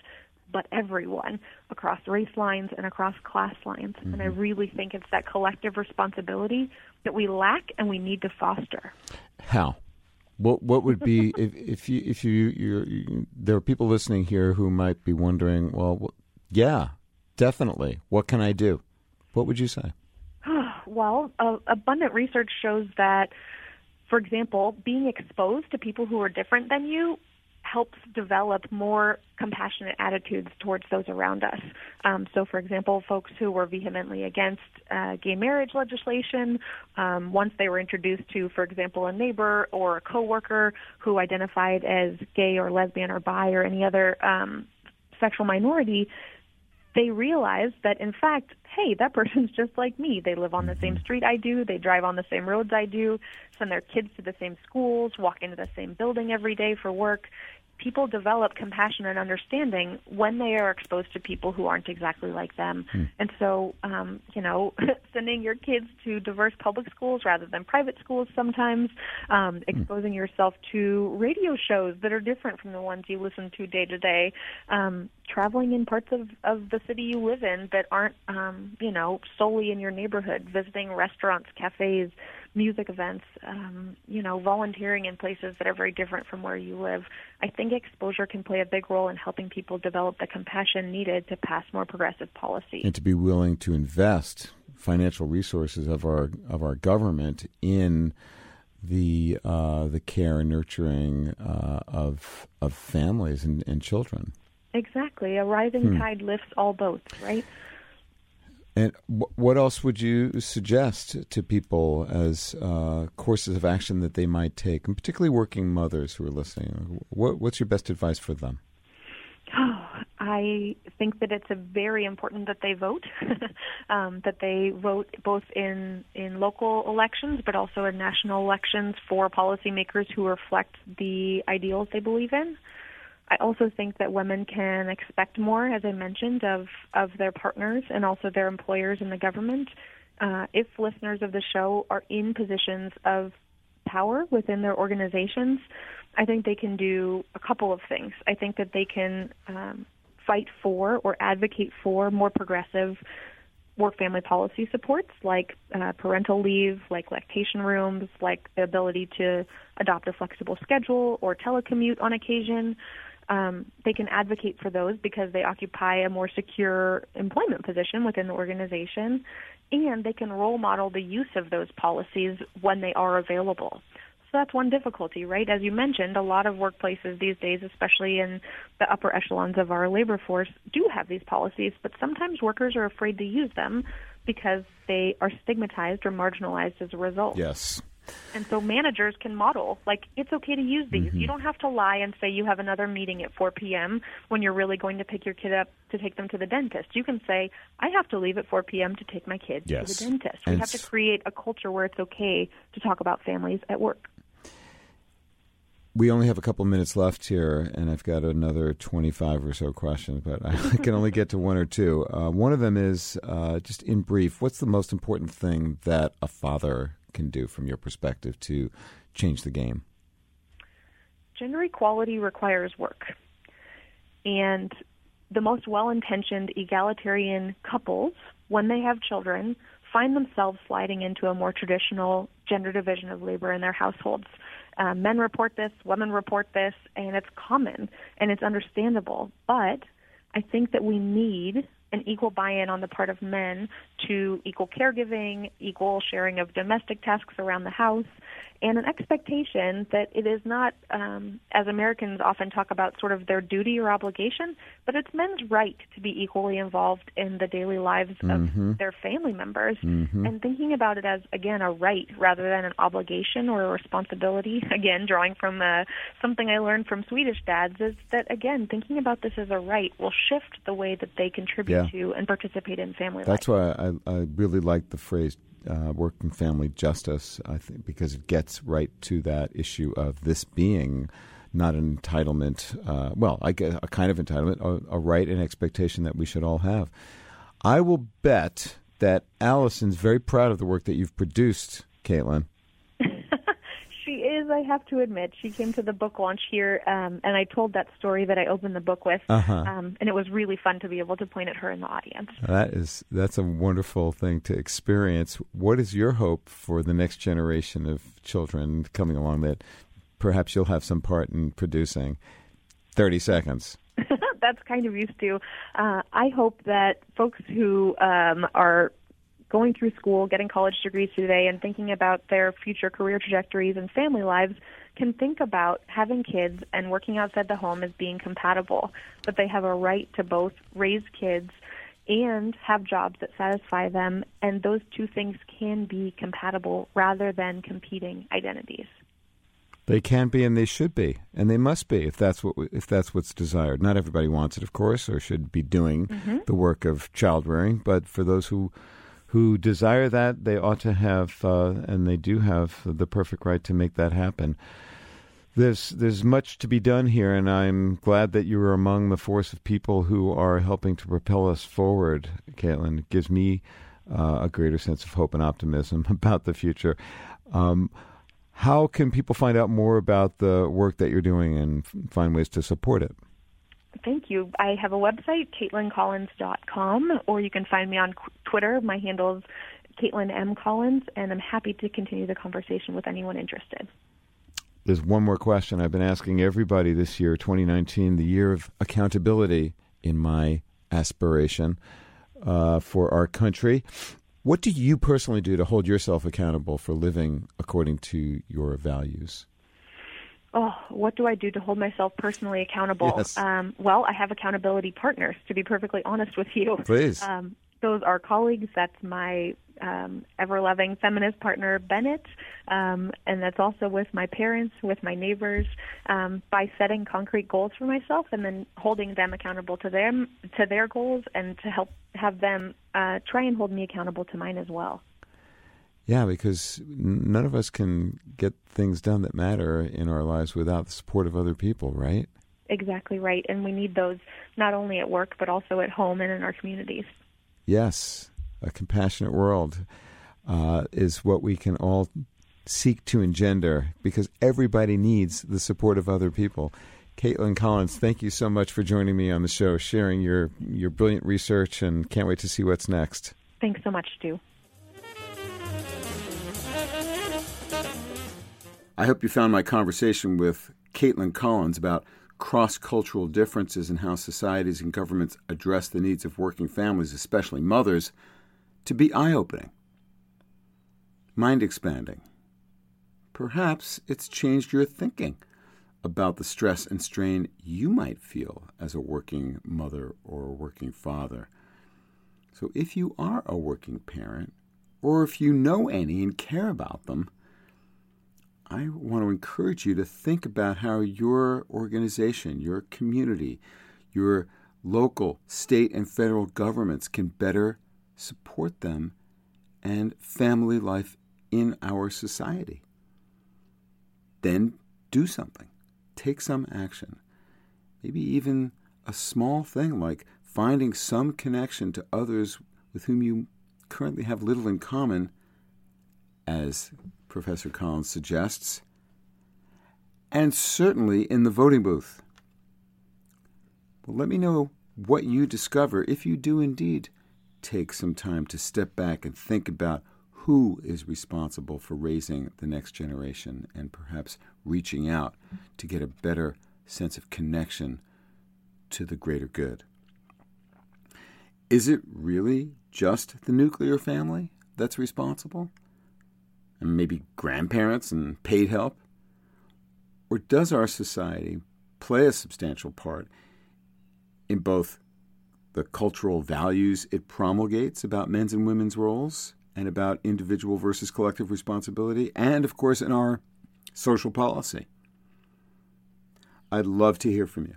[SPEAKER 3] but everyone across race lines and across class lines. Mm-hmm. And I mm-hmm. really think it's that collective responsibility that we lack and we need to foster.
[SPEAKER 2] How? What what would be if if you if you you there are people listening here who might be wondering, well, yeah, definitely. What can I do? What would you say? [SIGHS]
[SPEAKER 3] well, uh, abundant research shows that, for example, being exposed to people who are different than you helps develop more compassionate attitudes towards those around us. Um, so, for example, folks who were vehemently against uh, gay marriage legislation, um, once they were introduced to, for example, a neighbor or a coworker who identified as gay or lesbian or bi or any other um, sexual minority, they realize that in fact, hey, that person's [LAUGHS] just like me. They live on the same mm-hmm. street I do, they drive on the same roads I do, send their kids to the same schools, walk into the same building every day for work people develop compassion and understanding when they are exposed to people who aren't exactly like them. Hmm. And so, um, you know, [LAUGHS] sending your kids to diverse public schools rather than private schools sometimes, um, hmm. exposing yourself to radio shows that are different from the ones you listen to day to day, um, traveling in parts of, of the city you live in that aren't, um, you know, solely in your neighborhood, visiting restaurants, cafes, music events, um, you know, volunteering in places that are very different from where you live. I think exposure can play a big role in helping people develop the compassion needed to pass more progressive policy.
[SPEAKER 2] And to be willing to invest financial resources of our of our government in the uh, the care and nurturing uh, of of families and, and children.
[SPEAKER 3] Exactly. A rising hmm. tide lifts all boats, right?
[SPEAKER 2] And what else would you suggest to people as uh, courses of action that they might take, and particularly working mothers who are listening? What, what's your best advice for them?
[SPEAKER 3] Oh, I think that it's very important that they vote, [LAUGHS] um, that they vote both in in local elections, but also in national elections for policymakers who reflect the ideals they believe in. I also think that women can expect more, as I mentioned, of, of their partners and also their employers and the government. Uh, if listeners of the show are in positions of power within their organizations, I think they can do a couple of things. I think that they can um, fight for or advocate for more progressive work family policy supports like uh, parental leave, like lactation rooms, like the ability to adopt a flexible schedule or telecommute on occasion um, they can advocate for those because they occupy a more secure employment position within the organization, and they can role model the use of those policies when they are available. So that's one difficulty, right? As you mentioned, a lot of workplaces these days, especially in the upper echelons of our labor force, do have these policies, but sometimes workers are afraid to use them because they are stigmatized or marginalized as a result.
[SPEAKER 2] Yes.
[SPEAKER 3] And so managers can model, like, it's okay to use these.
[SPEAKER 2] Mm-hmm.
[SPEAKER 3] You don't have to lie and say you have another meeting at 4 p.m. when you're really going to pick your kid up to take them to the dentist. You can say, I have to leave at 4 p.m. to take my kid
[SPEAKER 2] Yes.
[SPEAKER 3] to the dentist. We
[SPEAKER 2] And
[SPEAKER 3] have to create a culture where it's okay to talk about families at work.
[SPEAKER 2] We only have a couple minutes left here, and I've got another 25 or so questions, but [LAUGHS] I can only get to one or two. Uh, one of them is uh, just in brief what's the most important thing that a father can do from your perspective to change the game?
[SPEAKER 3] Gender equality requires work. And the most well intentioned egalitarian couples, when they have children, find themselves sliding into a more traditional gender division of labor in their households. Uh, men report this, women report this, and it's common and it's understandable. But I think that we need an equal buy-in on the part of men to equal caregiving, equal sharing of domestic tasks around the house, and an expectation that it is not, um, as Americans often talk about, sort of their duty or obligation, but it's men's right to be equally involved in the daily lives of their family members, and thinking about it as again a right rather than an obligation or a responsibility. [LAUGHS] Again, drawing from uh, something I learned from Swedish dads is that again thinking about this as a right will shift the way that they contribute
[SPEAKER 2] Yeah.
[SPEAKER 3] to and participate in family
[SPEAKER 2] That's
[SPEAKER 3] life.
[SPEAKER 2] That's why I, I really like the phrase uh, work and family justice, I think, because it gets right to that issue of this being not an entitlement, uh, well, I guess a kind of entitlement, a, a right and expectation that we should all have. I will bet that Allison's very proud of the work that you've produced,
[SPEAKER 3] Caitlyn. I have to admit. She came to the book launch here, um, and I told that story that I opened the book with,
[SPEAKER 2] Uh-huh.
[SPEAKER 3] um, and it was really fun to be able to point at her in the audience.
[SPEAKER 2] That is that's a wonderful thing to experience. What is your hope for the next generation of children coming along that perhaps you'll have some part in producing? Thirty seconds. [LAUGHS]
[SPEAKER 3] That's kind of used to. Uh, I hope that folks who um, are going through school, getting college degrees today, and thinking about their future career trajectories and family lives can think about having kids and working outside the home as being compatible, but they have a right to both raise kids and have jobs that satisfy them, and those two things can be compatible rather than competing identities.
[SPEAKER 2] They can be and they should be and they must be if that's what if that's what's desired. Not everybody wants it, of course, or should be doing mm-hmm. the work of child rearing. But for those who who desire that, they ought to have uh, and they do have the perfect right to make that happen. There's there's much to be done here, and I'm glad that you are among the force of people who are helping to propel us forward. Caitlyn, it gives me uh, a greater sense of hope and optimism [LAUGHS] about the future. Um, how can people find out more about the work that you're doing and f- find ways to support it?
[SPEAKER 3] Thank you. I have a website, CaitlynCollins.com, or you can find me on Twitter. My handle is Caitlyn M. Collins, and I'm happy to continue the conversation with anyone interested.
[SPEAKER 2] There's one more question I've been asking everybody this year, 2019, the year of accountability in my aspiration uh, for our country. What do you personally do to hold yourself accountable for living according to your values?
[SPEAKER 3] Oh, what do I do to hold myself personally accountable?
[SPEAKER 2] Yes.
[SPEAKER 3] Um, well, I have accountability partners, to be perfectly honest with you.
[SPEAKER 2] Please.
[SPEAKER 3] Um, those are colleagues. That's my um, ever loving feminist partner, Bennett. Um, and that's also with my parents, with my neighbors, um, by setting concrete goals for myself and then holding them accountable to them, to their goals, and to help have them uh, try and hold me accountable to mine as well.
[SPEAKER 2] Yeah, because none of us can get things done that matter in our lives without the support of other people, right?
[SPEAKER 3] Exactly right. And we need those not only at work, but also at home and in our communities.
[SPEAKER 2] Yes, a compassionate world uh, is what we can all seek to engender because everybody needs the support of other people. Caitlyn Collins, thank you so much for joining me on the show, sharing your, your brilliant research, and can't wait to see what's next.
[SPEAKER 3] Thanks so much, Stew.
[SPEAKER 2] I hope you found my conversation with Caitlyn Collins about cross cultural differences in how societies and governments address the needs of working families, especially mothers, to be eye opening, mind expanding. Perhaps it's changed your thinking about the stress and strain you might feel as a working mother or a working father. So if you are a working parent, or if you know any and care about them, I want to encourage you to think about how your organization, your community, your local, state, and federal governments can better support them and family life in our society. Then do something, take some action. Maybe even a small thing like finding some connection to others with whom you currently have little in common, as Professor Collins suggests, and certainly in the voting booth. Well, let me know what you discover if you do indeed take some time to step back and think about who is responsible for raising the next generation and perhaps reaching out to get a better sense of connection to the greater good. Is it really just the nuclear family that's responsible? And maybe grandparents and paid help? Or does our society play a substantial part in both the cultural values it promulgates about men's and women's roles and about individual versus collective responsibility, and of course in our social policy? I'd love to hear from you.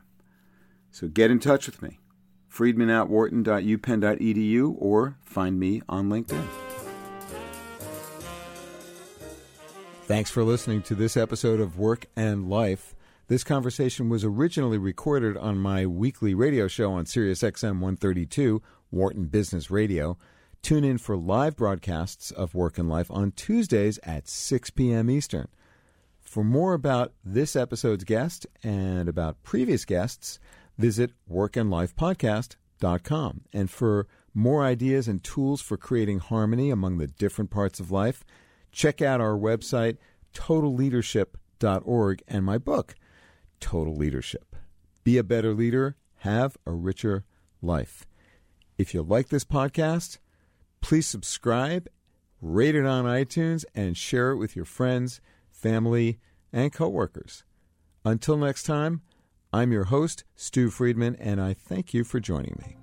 [SPEAKER 2] So get in touch with me friedman at wharton.upenn.edu, or find me on LinkedIn. Thanks for listening to this episode of Work and Life. This conversation was originally recorded on my weekly radio show on Sirius XM 132, Wharton Business Radio. Tune in for live broadcasts of Work and Life on Tuesdays at 6 p.m. Eastern. For more about this episode's guest and about previous guests, visit workandlifepodcast.com. And for more ideas and tools for creating harmony among the different parts of life, check out our website, totalleadership.org, and my book, Total Leadership. Be a better leader, have a richer life. If you like this podcast, please subscribe, rate it on iTunes, and share it with your friends, family, and coworkers. Until next time, I'm your host, Stew Friedman, and I thank you for joining me.